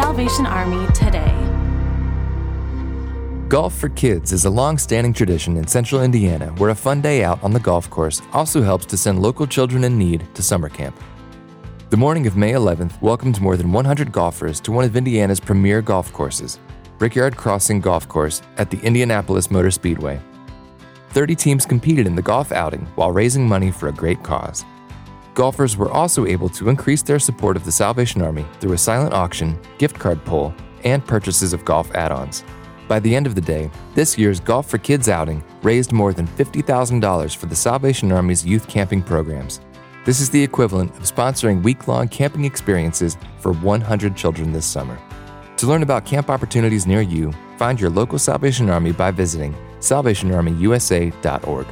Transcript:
Salvation Army today. Golf for Kids is a long standing tradition in central Indiana where a fun day out on the golf course also helps to send local children in need to summer camp. The morning of May 11th welcomed more than 100 golfers to one of Indiana's premier golf courses, Brickyard Crossing Golf Course at the Indianapolis Motor Speedway. 30 teams competed in the golf outing while raising money for a great cause. Golfers were also able to increase their support of the Salvation Army through a silent auction, gift card pull, and purchases of golf add ons. By the end of the day, this year's Golf for Kids outing raised more than $50,000 for the Salvation Army's youth camping programs. This is the equivalent of sponsoring week long camping experiences for 100 children this summer. To learn about camp opportunities near you, find your local Salvation Army by visiting salvationarmyusa.org.